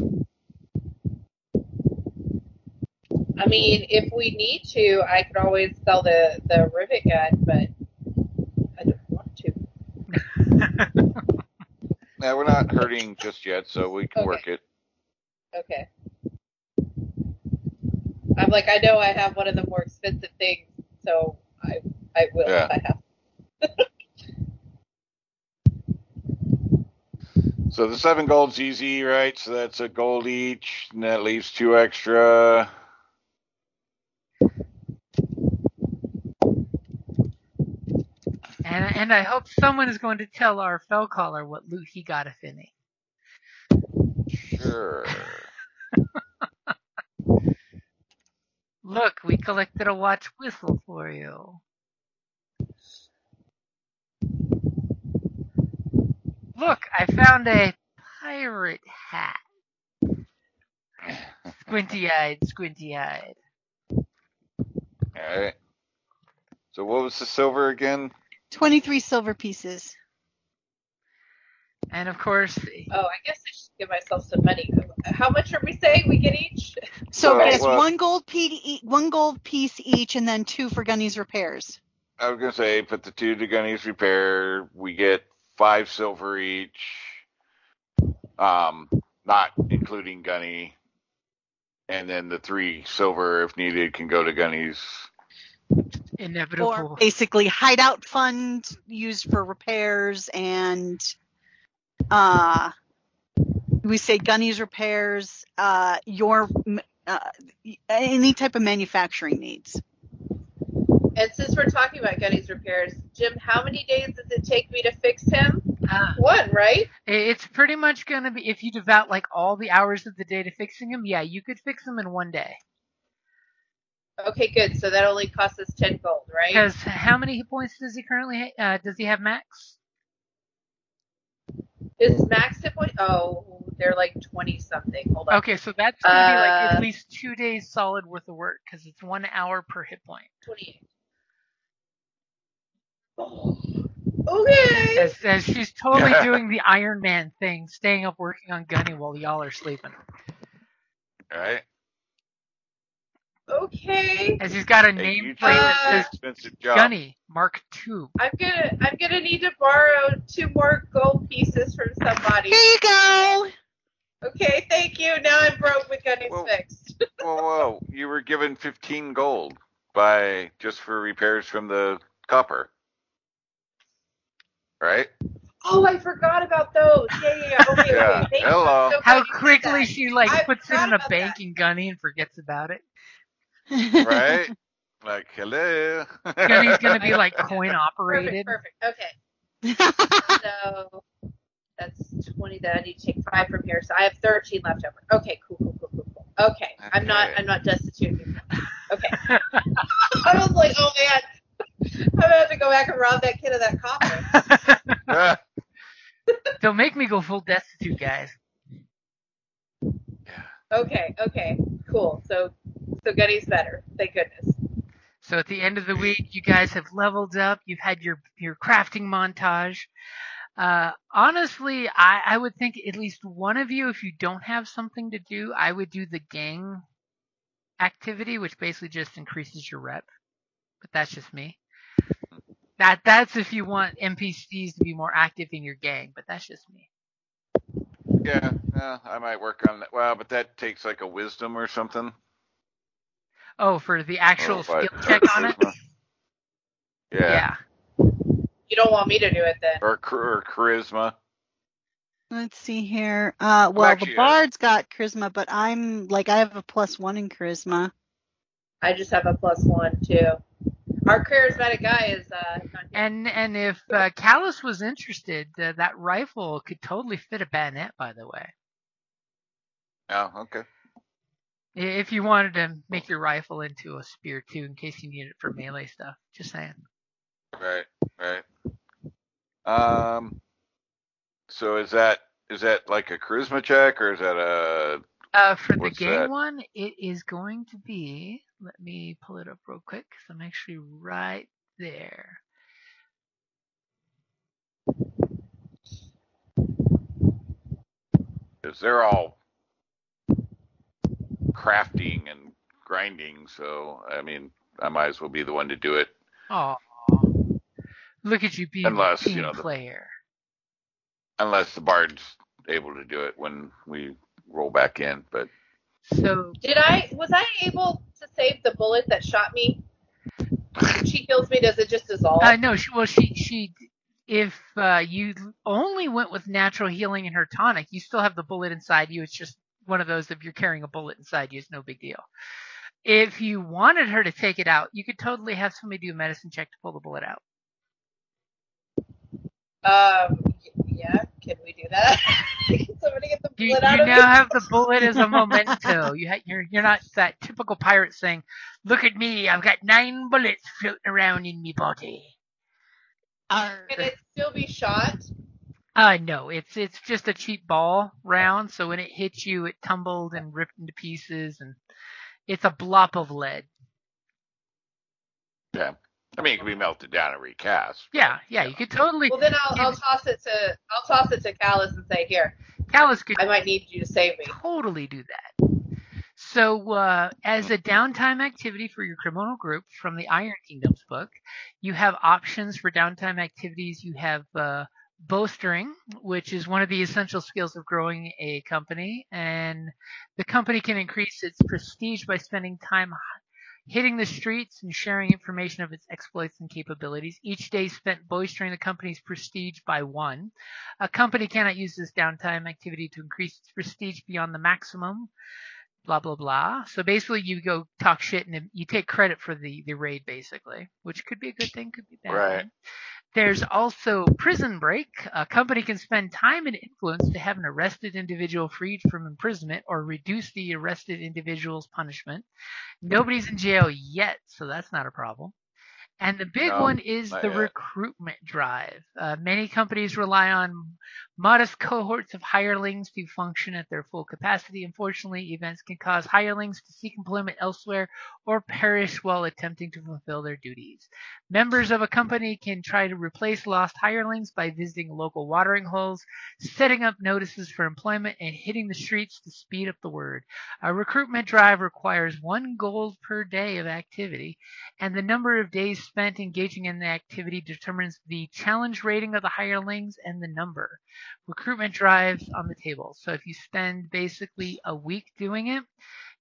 I mean, if we need to, I could always sell the the rivet gun, but I don't want to. [LAUGHS] Now we're not hurting just yet, so we can Okay. work it. Okay. I'm like, I know I have one of the more expensive things, so I I will Yeah. if I have. [LAUGHS] So the seven gold's easy, right? So that's a gold each, and that leaves two extra. And and I hope someone is going to tell our fell caller what loot he got, if any. Sure. Look, we collected a watch whistle for you. Look, I found a pirate hat. Squinty eyed, squinty eyed. Alright. So what was the silver again? 23 silver pieces. And of course, Oh, I guess I should give myself some money. How much are we saying we get each? So Well, it's well- one gold piece, one gold piece each, and then two for Gunny's repairs. I was gonna say put the two to Gunny's repair. We get five silver each. Um, not including Gunny. And then the three silver, if needed, can go to Gunny's. inevitable. Or basically hideout fund used for repairs and uh we say Gunny's repairs, uh your uh, any type of manufacturing needs. And since we're talking about Gunny's repairs, Jim, how many days does it take me to fix him? Ah, One, right? it's pretty much gonna be if you devote like all the hours of the day to fixing him. Yeah, you could fix him in one day. Okay, good. So that only costs us ten gold, right? Because how many hit points does he currently? ha- Uh, does he have max? Is max hit point? Oh, they're like twenty something. Hold on. Okay, so that's gonna be like Uh, at least two days solid worth of work because it's one hour per hit point. Twenty-eight. Okay. As, as she's totally [LAUGHS] doing the Iron Man thing, staying up working on Gunny while y'all are sleeping. Right? Okay. As he's got a Hey, you nameplate chose that says. Gunny Mark II. I'm gonna I'm gonna need to borrow two more gold pieces from somebody. Here you go. Okay, thank you. Now I'm broke with Gunny's Whoa. fixed. [LAUGHS] Whoa, whoa! You were given fifteen gold by just for repairs from the copper, right? Oh, I forgot about those. Yeah, yeah, yeah. Okay, Yeah. okay. Hello. So How glad you said quickly she like I puts it in a about bank that. in Gunny and forgets about it. Right? [LAUGHS] like hello. Gunny's gonna be like [LAUGHS] coin operated. perfect. perfect. Okay. [LAUGHS] So that's twenty that I need to take five from here. So I have thirteen left over. Okay, cool, cool, cool, cool, cool. Okay. I'm not I'm not destitute anymore. Okay. I was like, oh man, I'm gonna have to go back and rob that kid of that copper. Don't make me go full destitute, guys. Okay, okay, cool. So, so Gunny's better. Thank goodness. So at the end of the week, you guys have leveled up. You've had your your crafting montage. Uh, honestly, I, I would think at least one of you, if you don't have something to do, I would do the gang activity, which basically just increases your rep. But that's just me. That that's if you want NPCs to be more active in your gang, but that's just me. Yeah, yeah, I might work on that. Well, but that takes like a wisdom or something. Oh, for the actual skill what? [LAUGHS] check on it? Yeah. Yeah. You don't want me to do it then. Or, or charisma. Let's see here. Uh, well, actually, the uh, bard's got charisma, but I'm like I have a plus one in charisma. I just have a plus one too. Our charismatic guy is uh. And and if uh, Callis was interested, uh, that rifle could totally fit a bayonet, by the way. Oh, okay. If you wanted to make your rifle into a spear too, in case you need it for melee stuff. Just saying. Right, right. Um. So is that is that like a charisma check or is that a Uh, for the What's game that? one, it is going to be. Let me pull it up real quick because I'm actually right there. because they're all crafting and grinding. So I mean, I might as well be the one to do it. Oh, look at you being Unless, a you know, the- player. Unless the bard's able to do it when we roll back in. But So Did I? Was I able to save the bullet that shot me? When she kills me, does it just dissolve? Uh, no, she, well, she, she, if uh, you only went with natural healing in her tonic, you still have the bullet inside you. It's just one of those if you're carrying a bullet inside you, it's no big deal. If you wanted her to take it out, you could totally have somebody do a medicine check to pull the bullet out. Um. Yeah. Can we do that? [LAUGHS] Can somebody get the You, bullet you out of now me? have the bullet as a memento. You ha- you're you're not that typical pirate saying, "Look at me, I've got nine bullets floating around in me body." Arr. Can it still be shot? Uh, no, it's it's just a cheap ball round, so when it hits you, it tumbled and ripped into pieces, and it's a blop of lead. yeah, I mean, it can be melted down and recast. Yeah, yeah, you could totally. Well, then I'll, I'll toss it to I'll toss it to Callis and say, "Here, Callis could I might need you to save me." totally do that. So, uh, as a downtime activity for your criminal group from the Iron Kingdoms book, you have options for downtime activities. You have uh, bowstring, which is one of the essential skills of growing a company, and the company can increase its prestige by spending time hitting the streets and sharing information of its exploits and capabilities. Each day spent bolstering the company's prestige by one. A company cannot use this downtime activity to increase its prestige beyond the maximum. Blah blah blah. So basically, you go talk shit and you take credit for the the raid, basically, which could be a good thing, could be bad Right. thing. There's also prison break. A company can spend time and influence to have an arrested individual freed from imprisonment or reduce the arrested individual's punishment. Nobody's in jail yet, so that's not a problem. And the big No, one is the yet. recruitment drive. Uh, many companies rely on modest [LAUGHS] cohorts of hirelings do function at their full capacity. Unfortunately, events can cause hirelings to seek employment elsewhere or perish while attempting to fulfill their duties. Members of a company can try to replace lost hirelings by visiting local watering holes, setting up notices for employment, and hitting the streets to speed up the word. A recruitment drive requires one gold per day of activity, and the number of days spent engaging in the activity determines the challenge rating of the hirelings and the number. Recruitment drives on the table. So if you spend basically a week doing it,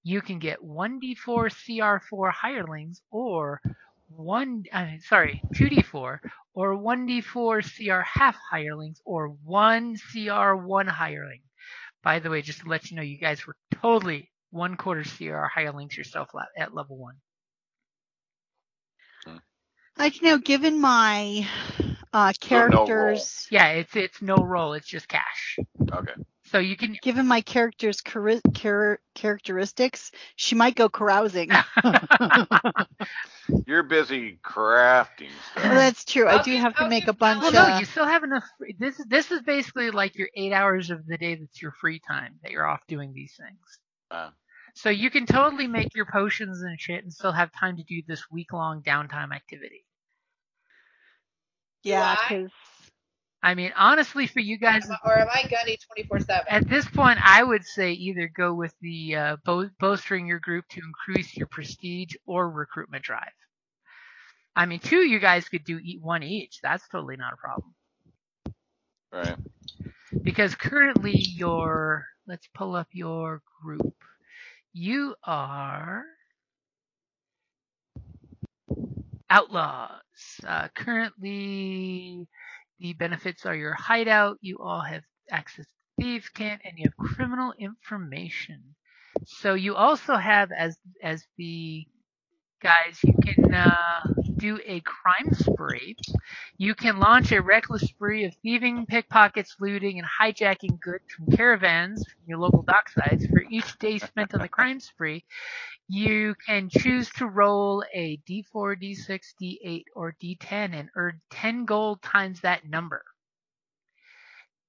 you can get 1d4 CR4 hirelings or one uh, sorry 2d4 or 1d4 CR half hirelings or one CR1 hireling. By the way, just to let you know, you guys were totally one quarter CR hirelings yourself at level one. I you know, given my uh, So no characters, Yeah, it's it's no roll, it's just cash. Okay. So you can Given my character's chari- char- characteristics, she might go carousing. [LAUGHS] [LAUGHS] You're busy crafting Well, that's true. I I'll do give- have to make a bunch Well, Well, no, of. you still have enough. free- This is this is basically like your eight hours of the day that's your free time that you're off doing these things. Uh, So you can totally make your potions and shit, and still have time to do this week long downtime activity. Yeah, because I mean, honestly, for you guys, or am I gunny 24 7? at this point, I would say either go with the uh, bow- bowstring your group to increase your prestige or recruitment drive. I mean, two you guys could do eat one each. That's totally not a problem. right. because currently your let's pull up your group you are outlaws uh, currently the benefits are your hideout you all have access to thieves camp and you have criminal information. So you also have as as the guys you can uh, do a crime spree you can launch a reckless spree of thieving, pickpockets, looting, and hijacking goods from caravans from your local dock sites. For each day spent on the crime spree, you can choose to roll a d4, d6, d8, or d10 and earn 10 gold times that number.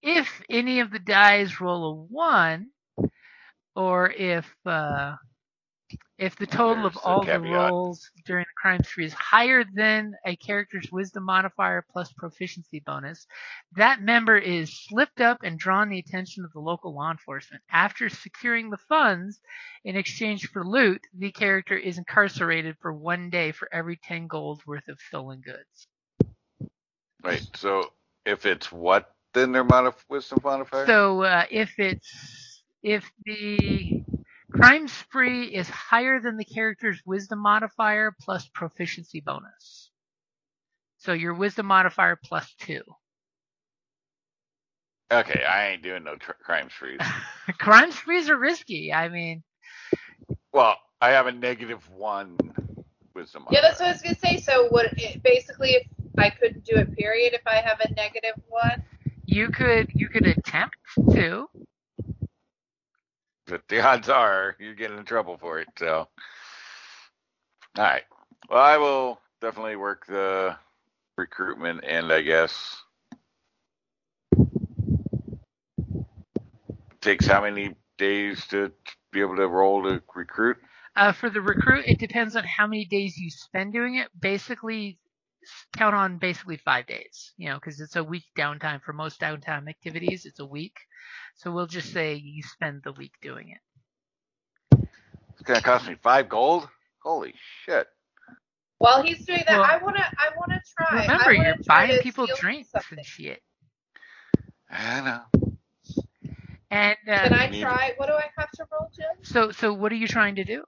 If any of the dice roll a 1, or if uh, if the total of There's all the rolls during the crime spree is higher than a character's wisdom modifier plus proficiency bonus, that member is slipped up and drawn the attention of the local law enforcement. After securing the funds in exchange for loot, the character is incarcerated for one day for every 10 gold worth of stolen goods. Right. So if it's what, then their modif- wisdom modifier? So uh, if it's if the crime spree is higher than the character's wisdom modifier plus proficiency bonus. So your wisdom modifier plus two. okay, I ain't doing no tr- crime sprees. [LAUGHS] crime sprees are risky. I mean, well, I have a negative one wisdom modifier. Yeah, that's what I was gonna say. So, what it, basically, if I couldn't do it, period, if I have a negative one. you could you could attempt to. But the [LAUGHS] odds are you're getting in trouble for it. So, all right. Well, I will definitely work the recruitment end, I guess. It Takes how many days to be able to roll to recruit? Uh, for the recruit, it depends on how many days you spend doing it. Basically, count on basically five days. You know, because it's a week downtime for most downtime activities. It's a week, so we'll just say you spend the week doing it. It's gonna cost me five gold. Holy shit! While he's doing that, Well, I wanna, I wanna try. Remember, I wanna you're try buying people drinks something. and shit. I know. And uh, Can I try? What do I have to roll, Jim? so, so what are you trying to do?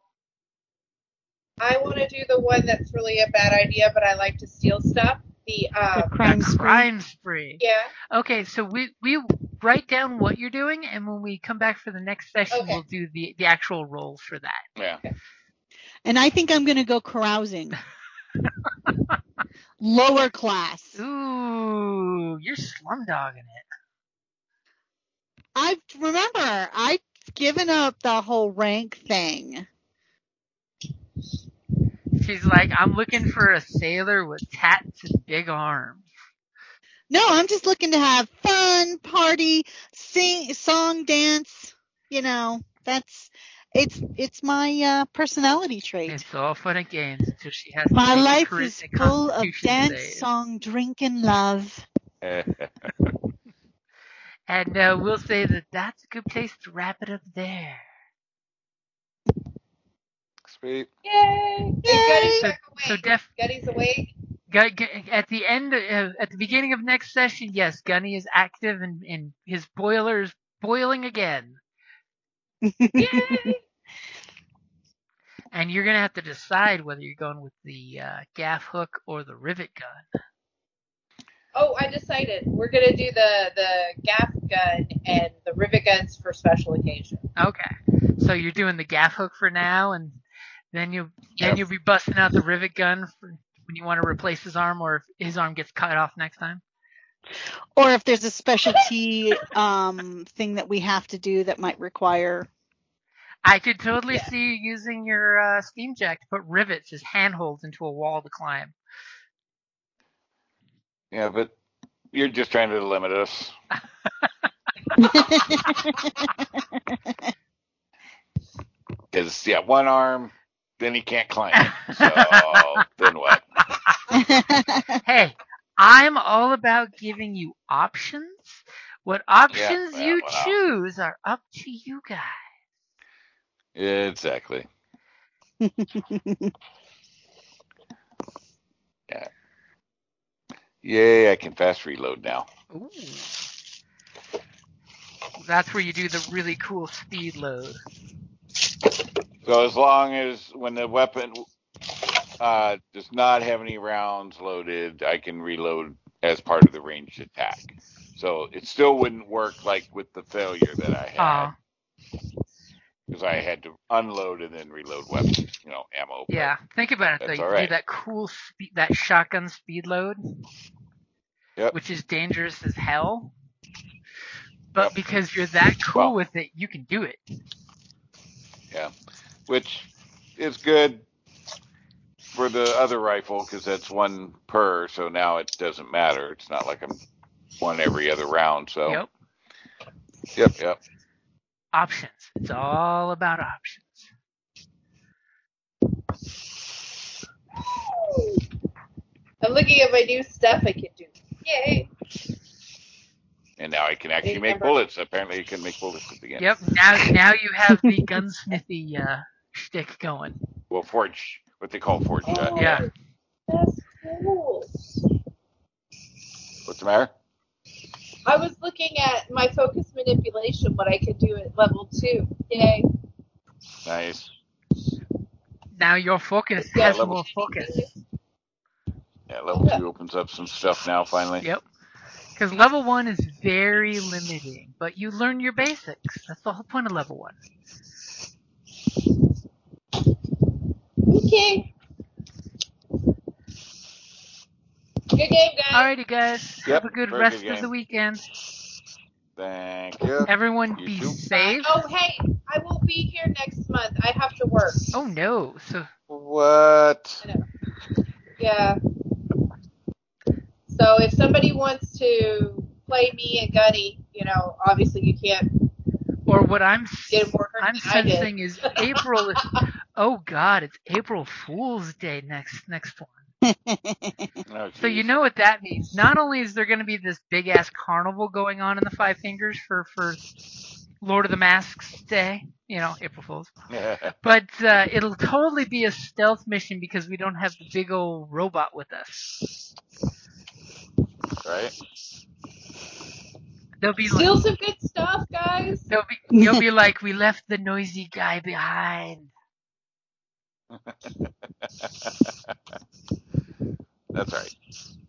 I want to do the one that's really a bad idea, but I like to steal stuff. The the um, crime A spree. crime spree. yeah. Okay, so we we write down what you're doing, and when we come back for the next session, Okay. we'll do the the actual role for that. Yeah. And I think I'm going to go carousing. [LAUGHS] Lower class. Ooh, you're slumdogging it. I remember I've given up the whole rank thing. She's like, I'm looking for a sailor with tats and big arms. No, I'm just looking to have fun, party, sing, song, dance. You know, that's it's it's my uh, personality trait. It's all fun and games until she has My life is full of dance, save. song, drink, and love. [LAUGHS] And uh, we'll say that that's a good place to wrap it up there. Sweet. Yay! Yay! Gunny's So, back so awake. def, Gunny's awake. Gu- Gu- at the end, uh, at the beginning of next session, yes, Gunny is active and, and his boiler is boiling again. [LAUGHS] Yay! And you're gonna have to decide whether you're going with the uh, gaff hook or the rivet gun. Oh, I decided we're gonna do the the gaff gun and the rivet guns for special occasion. Okay, so you're doing the gaff hook for now, and then you then Yes. you'll be busting out the rivet gun for when you want to replace his arm or if his arm gets cut off next time. or if there's a specialty um, thing that we have to do that might require. I could totally Yeah. see you using your uh, steam jack to put rivets as handholds into a wall to climb. Yeah, but you're just trying to limit us. [LAUGHS] [LAUGHS] Because yeah, one arm, then he can't climb. it. [LAUGHS] So then what? [LAUGHS] Hey, I'm all about giving you options. What options well, you well. choose are up to you guys. Exactly. [LAUGHS] Yeah. Yay! I can fast reload now. Ooh. That's where you do the really cool speed load. So as long as when the weapon uh, does not have any rounds loaded, I can reload as part of the ranged attack. So it still wouldn't work like with the failure that I had because I had to unload and then reload weapons, you know, ammo. yeah. Think about it though. You all do that cool speed, that shotgun speed load, Yep. which is dangerous as hell. But Yep. because you're that cool Well- with it, you can do it. Which is good for the other rifle because that's one per. So now it doesn't matter. It's not like I'm one every other round. So Yep. yep, yep. Options. It's all about options. I'm looking at my new stuff I can do. Yay! And now I can actually make bullets. Apparently, you can make bullets at the end. Yep. Now, now you have the gunsmithy uh, shtick going. Well, forge, what they call forge shot. Oh, Yeah. That's cool. What's the matter? I was looking at my focus manipulation, what I could do at level two. Yay. Nice. Now your focus Yeah, has level- more focus. Yeah, level two opens up some stuff now. Finally. Yep. Because level one is very limiting, but you learn your basics. That's the whole point of level one. Okay. Good game, guys. Alrighty, guys. Yep, Have a good rest good of the weekend. Thank you. Everyone You be too. safe. Oh, hey, I won't be here next month. I have to work. Oh no. So What? Yeah. So if somebody wants to play me and Gunny, you know, obviously you can't or what I'm get more hurt I'm than I did. sensing is April is [LAUGHS] oh god, it's April Fool's Day next next one. [LAUGHS] Oh, So you know what that means. Not only is there going to be this big ass carnival going on in the Five Fingers for for Lord of the Masks Day, you know, April Fools, [LAUGHS] but uh, it'll totally be a stealth mission because we don't have the big old robot with us. right? They'll be Still like, some good stuff, guys. they'll be you'll be like we left the noisy guy behind. [LAUGHS] That's right.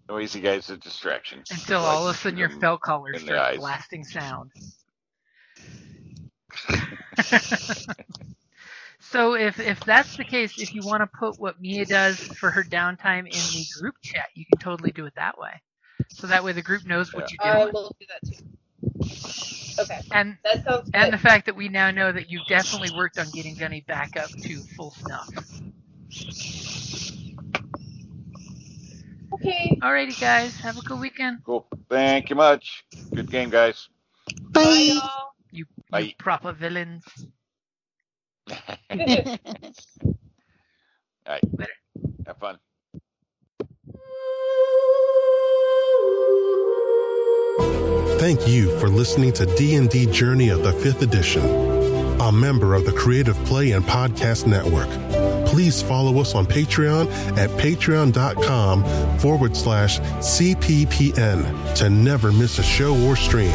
Noisy guy's a distraction. Until Like, all of a sudden your fell caller in the starts eyes. blasting sound. [LAUGHS] so if if that's the case, if you want to put what Mia does for her downtime in the group chat, you can totally do it that way. So that way the group knows what you're I doing. will do that too. Okay, And that sounds good. and the fact that we now know that you've definitely worked on getting Gunny back up to full snuff. okay. Alrighty guys, have a good weekend. Cool. Thank you much. Good game, guys. Bye, Bye. y'all. You, you proper villains. [LAUGHS] All right. [LAUGHS] Have fun. Thank you for listening to D&D Journey of the 5th Edition, a member of the Creative Play and Podcast Network. Please follow us on Patreon at patreon.com forward slash CPPN to never miss a show or stream.